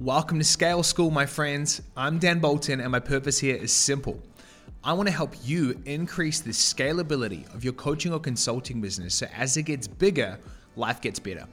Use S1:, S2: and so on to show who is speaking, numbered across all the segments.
S1: Welcome to Scale School, my friends. I'm Dan Bolton, and my purpose here is simple. I want to help you increase the scalability of your coaching or consulting business so as it gets bigger, life gets better.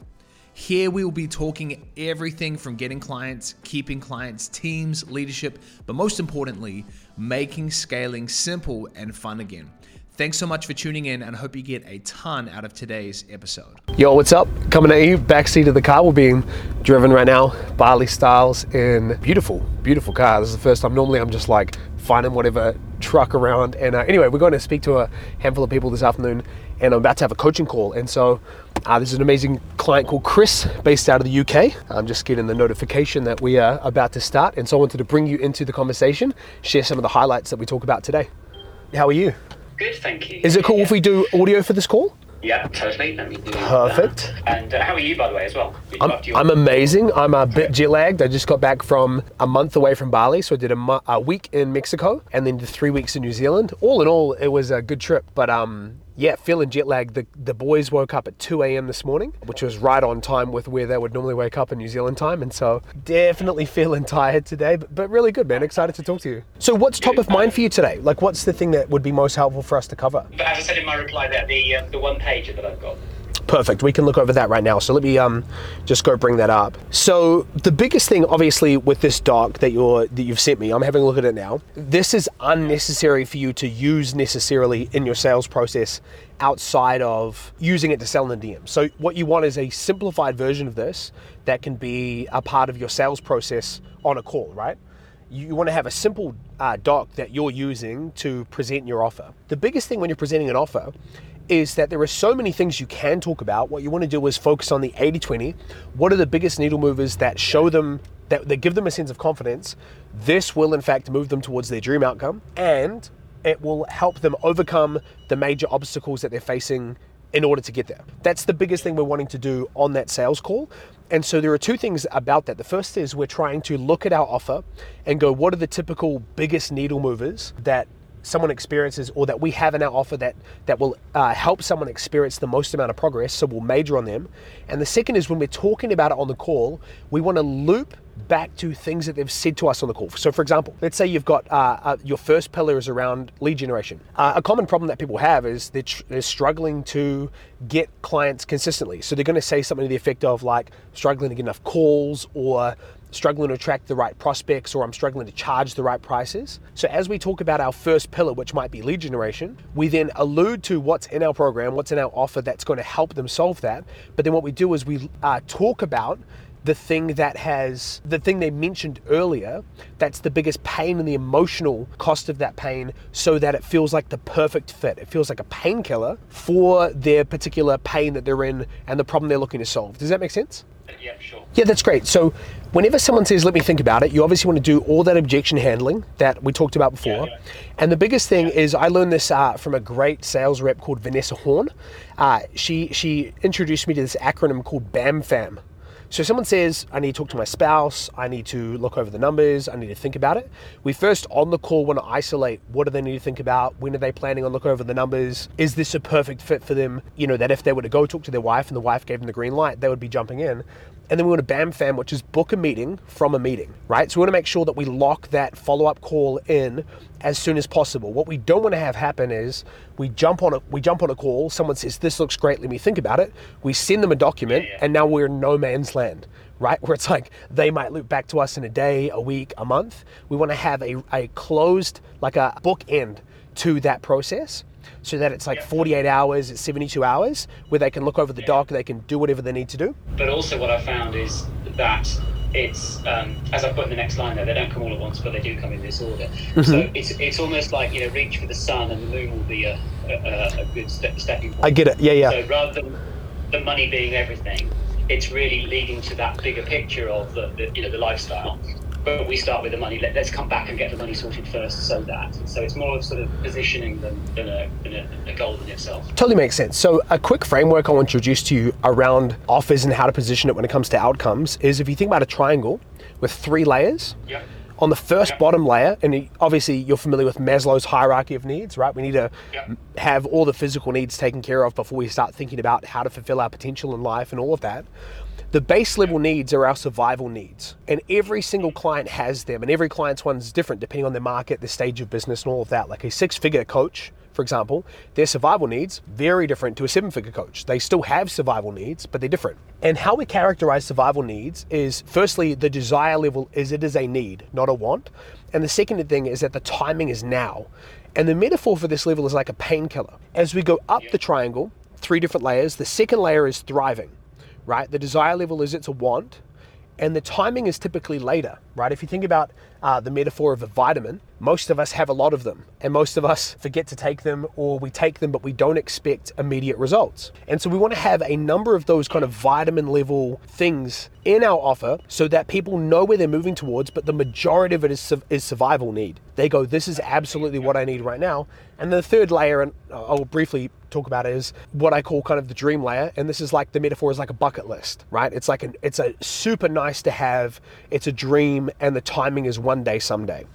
S1: Here we will be talking everything from getting clients, keeping clients, teams, leadership, but most importantly, making scaling simple and fun again. Thanks so much for tuning in and I hope you get a ton out of today's episode.
S2: Yo, what's up? Coming at you, backseat of the car. We're being driven right now, Bali Styles in beautiful, beautiful car. This is the first time. Normally I'm just like finding whatever truck around. And uh, anyway, we're going to speak to a handful of people this afternoon and I'm about to have a coaching call. And so uh, this is an amazing client called Chris based out of the UK. I'm just getting the notification that we are about to start. And so I wanted to bring you into the conversation, share some of the highlights that we talk about today. How are you?
S3: Good, thank you.
S2: Is it cool
S3: yeah.
S2: if we do audio for this call?
S3: Yeah, totally. Let me do
S2: Perfect.
S3: that. And uh, how are you, by the way, as well?
S2: I'm, I'm amazing. I'm a bit jet lagged. I just got back from a month away from Bali, so I did a, mo- a week in Mexico and then three weeks in New Zealand. All in all, it was a good trip. But um, yeah, feeling jet lagged. The, the boys woke up at 2 a.m. this morning, which was right on time with where they would normally wake up in New Zealand time. And so definitely feeling tired today, but, but really good, man. Excited to talk to you. So, what's top of mind for you today? Like, what's the thing that would be most helpful for us to cover?
S3: But as I said in my reply there, the uh, the one pager that I've got.
S2: Perfect. We can look over that right now. So let me um, just go bring that up. So the biggest thing, obviously, with this doc that you're that you've sent me, I'm having a look at it now. This is unnecessary for you to use necessarily in your sales process outside of using it to sell in the DM. So what you want is a simplified version of this that can be a part of your sales process on a call, right? you want to have a simple uh, doc that you're using to present your offer. The biggest thing when you're presenting an offer is that there are so many things you can talk about. What you want to do is focus on the 80 20. What are the biggest needle movers that show them, that, that give them a sense of confidence? This will, in fact, move them towards their dream outcome and it will help them overcome the major obstacles that they're facing in order to get there. That's the biggest thing we're wanting to do on that sales call. And so there are two things about that. The first is we're trying to look at our offer and go, what are the typical biggest needle movers that someone experiences or that we have in our offer that that will uh, help someone experience the most amount of progress so we'll major on them. And the second is when we're talking about it on the call we want to loop back to things that they've said to us on the call. So for example let's say you've got uh, uh, your first pillar is around lead generation. Uh, a common problem that people have is they're, tr- they're struggling to get clients consistently. So they're going to say something to the effect of like struggling to get enough calls or struggling to attract the right prospects or I'm struggling to charge the right prices. So, as we talk about our first pillar, which might be lead generation, we then allude to what's in our program, what's in our offer that's going to help them solve that. But then what we do is we uh, talk about the thing that has the thing they mentioned earlier that's the biggest pain and the emotional cost of that pain so that it feels like the perfect fit it feels like a painkiller for their particular pain that they're in and the problem they're looking to solve does that make sense
S3: Yeah, sure.
S2: yeah, that's great. So, whenever someone says, let me think about it, you obviously want to do all that objection handling that we talked about before.
S3: Yeah, yeah.
S2: And the biggest thing is, I learned this uh, from a great sales rep called Vanessa Horn. Uh, she, she introduced me to this acronym called BAMFAM. So, someone says, I need to talk to my spouse, I need to look over the numbers, I need to think about it. We first on the call want to isolate what do they need to think about, when are they planning on looking over the numbers, is this a perfect fit for them? You know, that if they were to go talk to their wife and the wife gave them the green light, they would be jumping in. And then we want to BAM fam, which is book a meeting from a meeting, right? So we want to make sure that we lock that follow up call in as soon as possible. What we don't want to have happen is we jump on a we jump on a call. Someone says this looks great. Let me think about it. We send them a document,
S3: Yeah, yeah.
S2: and now we're in no man's land, right? Where it's like they might loop back to us in a day, a week, a month. We want to have a, a closed like a book end to that process so that it's like 48 hours, it's 72 hours, where they can look over the doc, they can do whatever they need to do.
S3: But also, what I found is that it's um, as I put in the next line there. They don't come all at once, but they do come in this order.
S2: Mm-hmm.
S3: So it's it's almost like you know, reach for the sun, and the moon will be a a, a good step, stepping point.
S2: I get it. Yeah, yeah.
S3: So rather than the money being everything, it's really leading to that bigger picture of the, the you know the lifestyle. But we start with the money. Let, let's come back and get the money sorted first, so that. So it's more of sort of positioning than, than, a, than a, a goal in itself.
S2: Totally makes sense. So, a quick framework I want to introduce to you around offers and how to position it when it comes to outcomes is if you think about a triangle with three layers,
S3: Yeah.
S2: on the first
S3: Yeah.
S2: bottom layer, and obviously you're familiar with Maslow's hierarchy of needs, right? We need to
S3: Yeah.
S2: have all the physical needs taken care of before we start thinking about how to fulfill our potential in life and all of that. The base level needs are our survival needs, and every single client has them, and every client's one is different depending on their market, the stage of business, and all of that. Like a six figure coach, for example, their survival needs very different to a seven figure coach. They still have survival needs, but they're different. And how we characterize survival needs is firstly, the desire level is it is a need, not a want. And the second thing is that the timing is now. And the metaphor for this level is like a painkiller. As we go up the triangle, three different layers, the second layer is thriving right? The desire level is it's a want, and the timing is typically later, right? If you think about uh, the metaphor of a vitamin, most of us have a lot of them, and most of us forget to take them or we take them, but we don't expect immediate results. And so we want to have a number of those kind of vitamin level things in our offer so that people know where they're moving towards, but the majority of it is, is survival need. They go, This is absolutely what I need right now. And the third layer, and I'll briefly talk about, is what I call kind of the dream layer. And this is like the metaphor is like a bucket list, right? It's like an, it's a super nice to have, it's a dream, and the timing is one day, someday.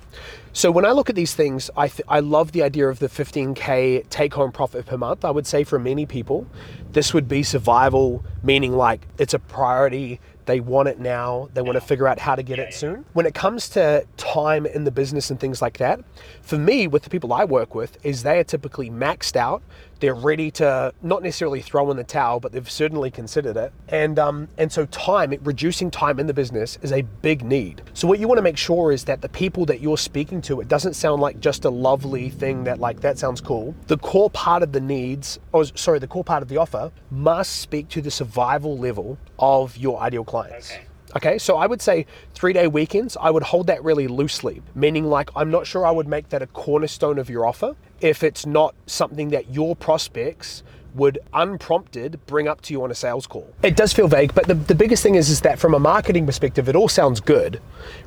S2: So when I look at these things, I, th- I love the idea of the 15K take home profit per month. I would say for many people, this would be survival, meaning like it's a priority. They want it now. They want to figure out how to get it soon. When it comes to time in the business and things like that, for me, with the people I work with, is they are typically maxed out. They're ready to not necessarily throw in the towel, but they've certainly considered it. And um, and so time, reducing time in the business is a big need. So what you want to make sure is that the people that you're speaking to, it doesn't sound like just a lovely thing that like that sounds cool. The core part of the needs, or sorry, the core part of the offer must speak to the survival level of your ideal clients. Okay. Okay, so I would say three day weekends, I would hold that really loosely, meaning like I'm not sure I would make that a cornerstone of your offer if it's not something that your prospects would unprompted bring up to you on a sales call. It does feel vague, but the, the biggest thing is, is that from a marketing perspective, it all sounds good,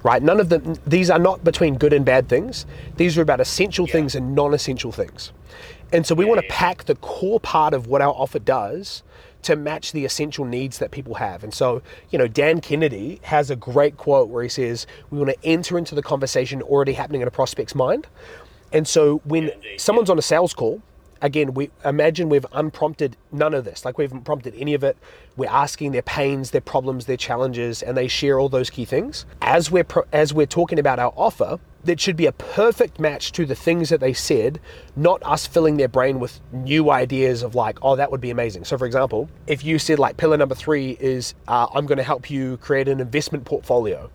S2: right? None of them, these are not between good and bad things. These are about essential yeah. things and non essential things. And so we yeah, want to yeah. pack the core part of what our offer does to match the essential needs that people have. And so, you know, Dan Kennedy has a great quote where he says, We want to enter into the conversation already happening in a prospect's mind. And so when someone's on a sales call, again, we imagine we've unprompted none of this. Like we haven't prompted any of it. We're asking their pains, their problems, their challenges, and they share all those key things. As we're pro- as we're talking about our offer, that should be a perfect match to the things that they said, not us filling their brain with new ideas of like, oh, that would be amazing. So, for example, if you said like pillar number three is, uh, I'm going to help you create an investment portfolio.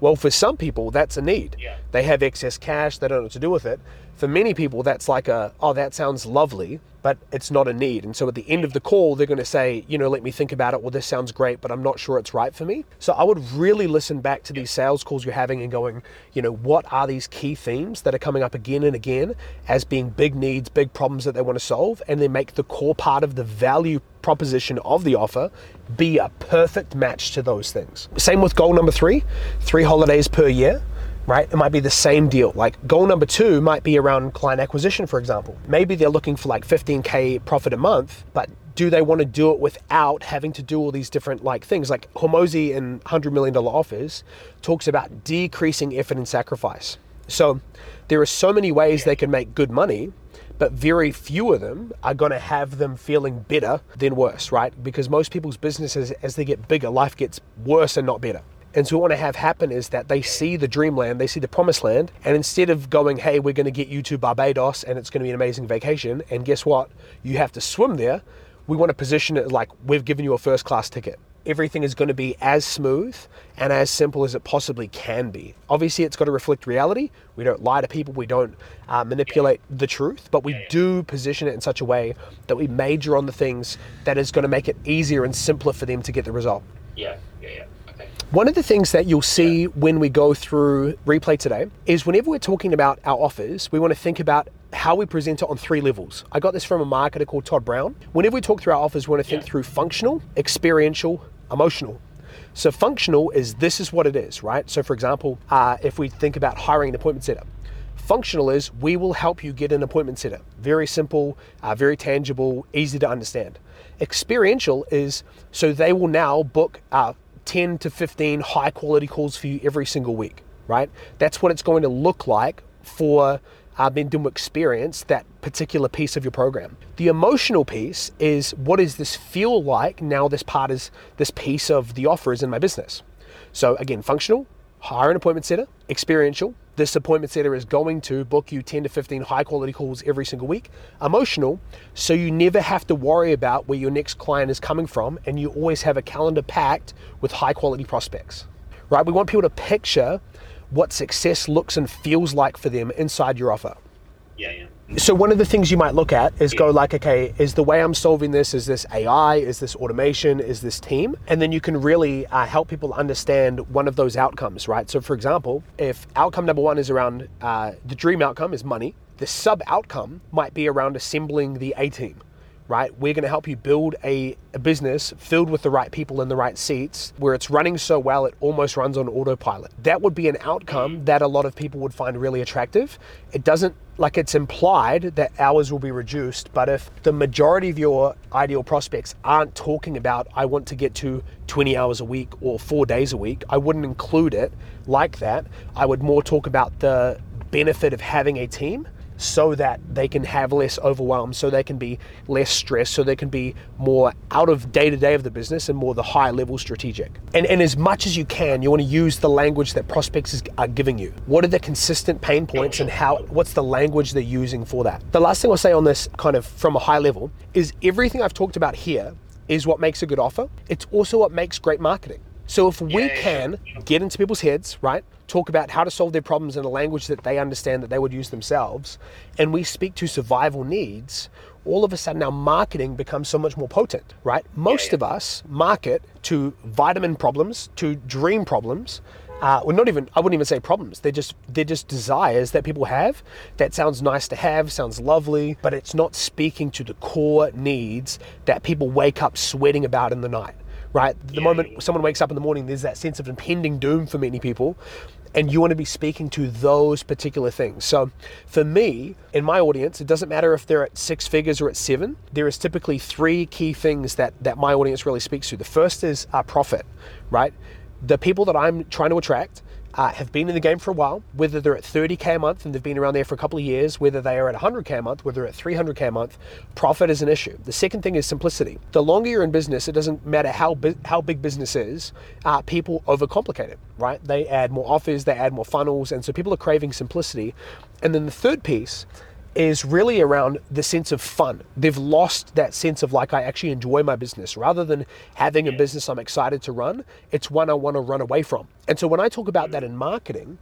S2: Well, for some people, that's a need. Yeah. They have excess cash, they don't know what to do with it. For many people, that's like a, oh, that sounds lovely but it's not a need. And so at the end of the call, they're going to say, you know, let me think about it. Well, this sounds great, but I'm not sure it's right for me. So I would really listen back to these sales calls you're having and going, you know, what are these key themes that are coming up again and again as being big needs, big problems that they want to solve, and then make the core part of the value proposition of the offer be a perfect match to those things. Same with goal number three three holidays per year right? It might be the same deal. Like goal number two might be around client acquisition, for example. Maybe they're looking for like 15K profit a month, but do they want to do it without having to do all these different like things? Like Hormozi in $100 million offers talks about decreasing effort and sacrifice. So there are so many ways they can make good money, but very few of them are going to have them feeling better than worse, right? Because most people's businesses, as they get bigger, life gets worse and not better. And so, what I want to have happen is that they see the dreamland, they see the promised land, and instead of going, hey, we're going to get you to Barbados and it's going to be an amazing vacation, and guess what? You have to swim there, we want to position it like we've given you a first class ticket. Everything is going to be as smooth and as simple as it possibly can be. Obviously, it's got to reflect reality. We don't lie to people, we don't uh, manipulate the truth, but we do position it in such a way that we major on the things that is going to make it easier and simpler for them to get the result.
S3: Yeah.
S2: One of the things that you'll see when we go through replay today is whenever we're talking about our offers, we want to think about how we present it on three levels. I got this from a marketer called Todd Brown. Whenever we talk through our offers, we want to think yeah. through functional, experiential, emotional. So functional is this is what it is, right? So for example, uh, if we think about hiring an appointment setter, functional is we will help you get an appointment setter. Very simple, uh, very tangible, easy to understand. Experiential is so they will now book uh, 10 to 15 high quality calls for you every single week, right? That's what it's going to look like for uh, to experience that particular piece of your program. The emotional piece is what does this feel like now this part is this piece of the offer is in my business. So again, functional, hire an appointment setter, experiential. This appointment setter is going to book you 10 to 15 high quality calls every single week. Emotional, so you never have to worry about where your next client is coming from and you always have a calendar packed with high quality prospects. Right? We want people to picture what success looks and feels like for them inside your offer.
S3: Yeah, yeah.
S2: So one of the things you might look at is go like, okay, is the way I'm solving this, is this AI, is this automation, is this team? And then you can really uh, help people understand one of those outcomes, right? So for example, if outcome number one is around uh, the dream outcome is money, the sub outcome might be around assembling the A team right? We're going to help you build a, a, business filled with the right people in the right seats where it's running so well it almost runs on autopilot. That would be an outcome that a lot of people would find really attractive. It doesn't like it's implied that hours will be reduced, but if the majority of your ideal prospects aren't talking about, I want to get to 20 hours a week or four days a week, I wouldn't include it like that. I would more talk about the benefit of having a team so that they can have less overwhelm, so they can be less stressed, so they can be more out of day to day of the business and more the high level strategic. And, and as much as you can, you want to use the language that prospects is, are giving you. What are the consistent pain points and how? What's the language they're using for that? The last thing I'll say on this, kind of from a high level, is everything I've talked about here is what makes a good offer. It's also what makes great marketing. So if we can get into people's heads, right? talk about how to solve their problems in a language that they understand that they would use themselves, and we speak to survival needs, all of a sudden our marketing becomes so much more potent, right? Most yeah, yeah. of us market to vitamin problems, to dream problems. Uh, well, not even I wouldn't even say problems. They're just they're just desires that people have. That sounds nice to have, sounds lovely, but it's not speaking to the core needs that people wake up sweating about in the night right? The yeah, moment someone wakes up in the morning, there's that sense of impending doom for many people and you want to be speaking to those particular things. So, for me, in my audience, it doesn't matter if they're at six figures or at seven. There is typically three key things that that my audience really speaks to. The first is uh, profit, right? The people that I'm trying to attract uh, have been in the game for a while, whether they're at 30k a month and they've been around there for a couple of years, whether they are at 100k a month, whether they're at 300k a month, profit is an issue. The second thing is simplicity. The longer you're in business, it doesn't matter how how big business is, uh, people overcomplicate it, right? They add more offers, they add more funnels, and so people are craving simplicity. And then the third piece is really around the sense of fun. They've lost that sense of like, I actually enjoy my business. Rather than having a business I'm excited to run, it's one I want to run away from. And so when I talk about that in marketing,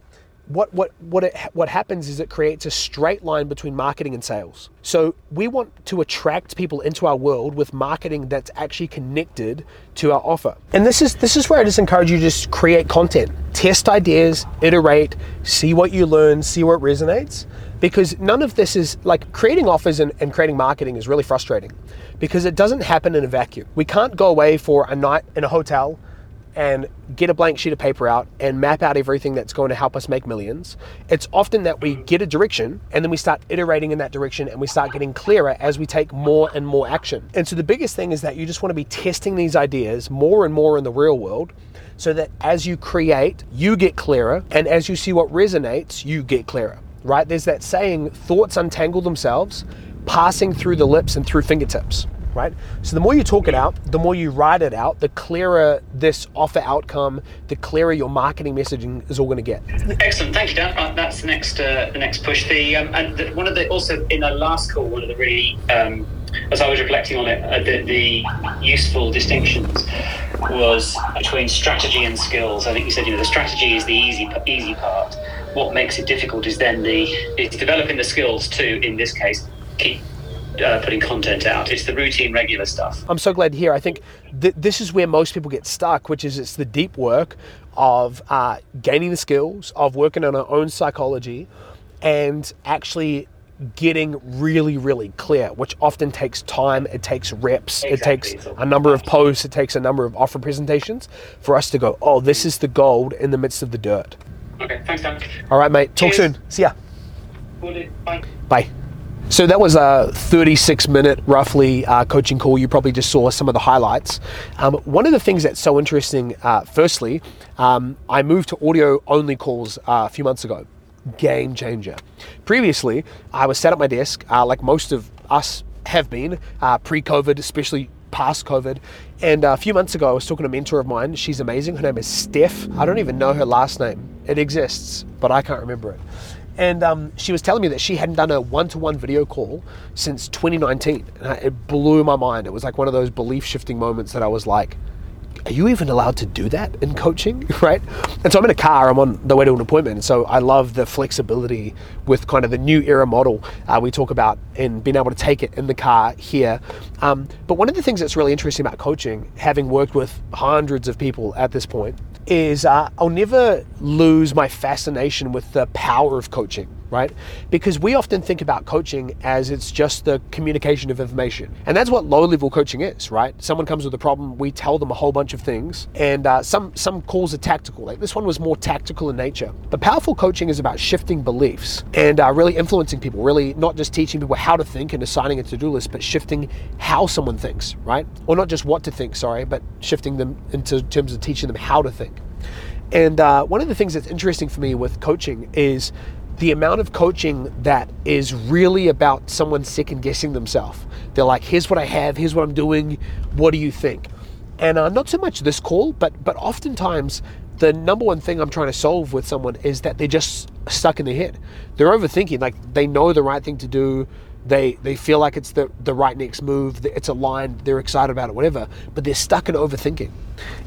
S2: what what what it, what happens is it creates a straight line between marketing and sales. So we want to attract people into our world with marketing that's actually connected to our offer. And this is this is where I just encourage you to just create content, test ideas, iterate, see what you learn, see it resonates. Because none of this is like creating offers and, and creating marketing is really frustrating because it doesn't happen in a vacuum. We can't go away for a night in a hotel and get a blank sheet of paper out and map out everything that's going to help us make millions. It's often that we get a direction and then we start iterating in that direction and we start getting clearer as we take more and more action. And so the biggest thing is that you just want to be testing these ideas more and more in the real world so that as you create, you get clearer and as you see what resonates, you get clearer. Right? There's that saying, thoughts untangle themselves, passing through the lips and through fingertips right? So the more you talk it out, the more you write it out, the clearer this offer outcome, the clearer your marketing messaging is all going to get.
S3: Excellent, thank you, Dan. Uh, that's the next uh, the next push. The um, and the, one of the also in the last call, one of the really um, as I was reflecting on it, uh, the, the, useful distinctions was between strategy and skills. I think you said, you know, the strategy is the easy easy part. What makes it difficult is then the is developing the skills to, in this case, keep uh, putting content out. It's the routine, regular stuff.
S2: I'm so glad to hear. I think th- this is where most people get stuck, which is it's the deep work of uh, gaining the skills, of working on our own psychology, and actually getting really, really clear, which often takes time, it takes reps, exactly. it takes a number of posts, it takes a number of offer presentations for us to go, oh, this is the gold in the midst of the dirt.
S3: Okay, thanks, Dan.
S2: All right, mate. Talk Cheers. soon. See ya.
S3: Bye.
S2: Bye. So that was a 36 minute roughly uh, coaching call. You probably just saw some of the highlights. Um, one of the things that's so interesting, uh, firstly, um, I moved to audio only calls uh, a few months ago. game changer. Previously, I was sat at my desk, uh, like most of us have been, uh, pre COVID, especially past COVID. And uh, a few months ago, I was talking to a mentor of mine. She's amazing. Her name is Steph. I don't even know her last name. It exists, but I can't remember it. And um, she was telling me that she hadn't done a one to one video call since 2019. And it blew my mind. It was like one of those belief shifting moments that I was like, are you even allowed to do that in coaching, right? And so I'm in a car, I'm on the way to an appointment. So I love the flexibility with kind of the new era model uh, we talk about and being able to take it in the car here. Um, but one of the things that's really interesting about coaching, having worked with hundreds of people at this point, is uh, I'll never lose my fascination with the power of coaching right? Because we often think about coaching as it's just the communication of information. And that's what low level coaching is, right? Someone comes with a problem, we tell them a whole bunch of things, and uh, some, some calls are tactical. Like this one was more tactical in nature. But powerful coaching is about shifting beliefs and uh, really influencing people, really not just teaching people how to think and assigning a to do list, but shifting how someone thinks, right? Or not just what to think, sorry, but shifting them into terms of teaching them how to think. And uh, one of the things that's interesting for me with coaching is the amount of coaching that is really about someone second guessing themselves. They're like, here's what I have, here's what I'm doing, what do you think? And uh, not so much this call, but but oftentimes the number one thing I'm trying to solve with someone is that they're just stuck in their head. They're overthinking, like they know the right thing to do, they they feel like it's the the right next move, it's aligned, they're excited about it, whatever, but they're stuck in overthinking.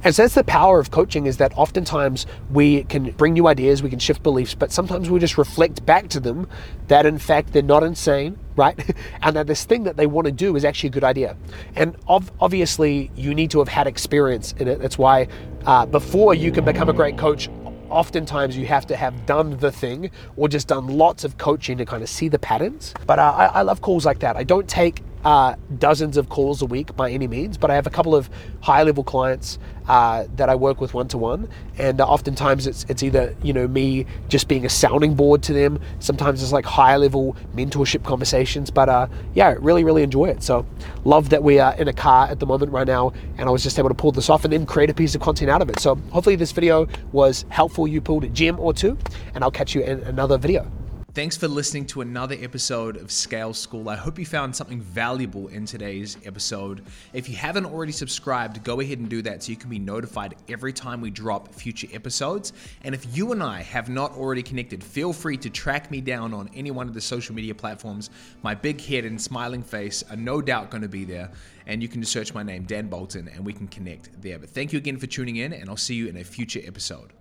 S2: And so that's the power of coaching is that oftentimes we can bring new ideas, we can shift beliefs, but sometimes we just reflect back to them that in fact they're not insane, right? and that this thing that they want to do is actually a good idea. And ov- obviously, you need to have had experience in it. That's why uh, before you can become a great coach, oftentimes you have to have done the thing or just done lots of coaching to kind of see the patterns. But uh, I, I love calls like that. I don't take uh, dozens of calls a week by any means, but I have a couple of high level clients uh, that I work with one to one, and uh, oftentimes it's it's either you know me just being a sounding board to them. Sometimes it's like high level mentorship conversations, but uh, yeah, really really enjoy it. So love that we are in a car at the moment right now, and I was just able to pull this off and then create a piece of content out of it. So hopefully this video was helpful. You pulled a gem or two, and I'll catch you in another video.
S1: Thanks for listening to another episode of Scale School. I hope you found something valuable in today's episode. If you haven't already subscribed, go ahead and do that so you can be notified every time we drop future episodes. And if you and I have not already connected, feel free to track me down on any one of the social media platforms. My big head and smiling face are no doubt going to be there. And you can just search my name, Dan Bolton, and we can connect there. But thank you again for tuning in, and I'll see you in a future episode.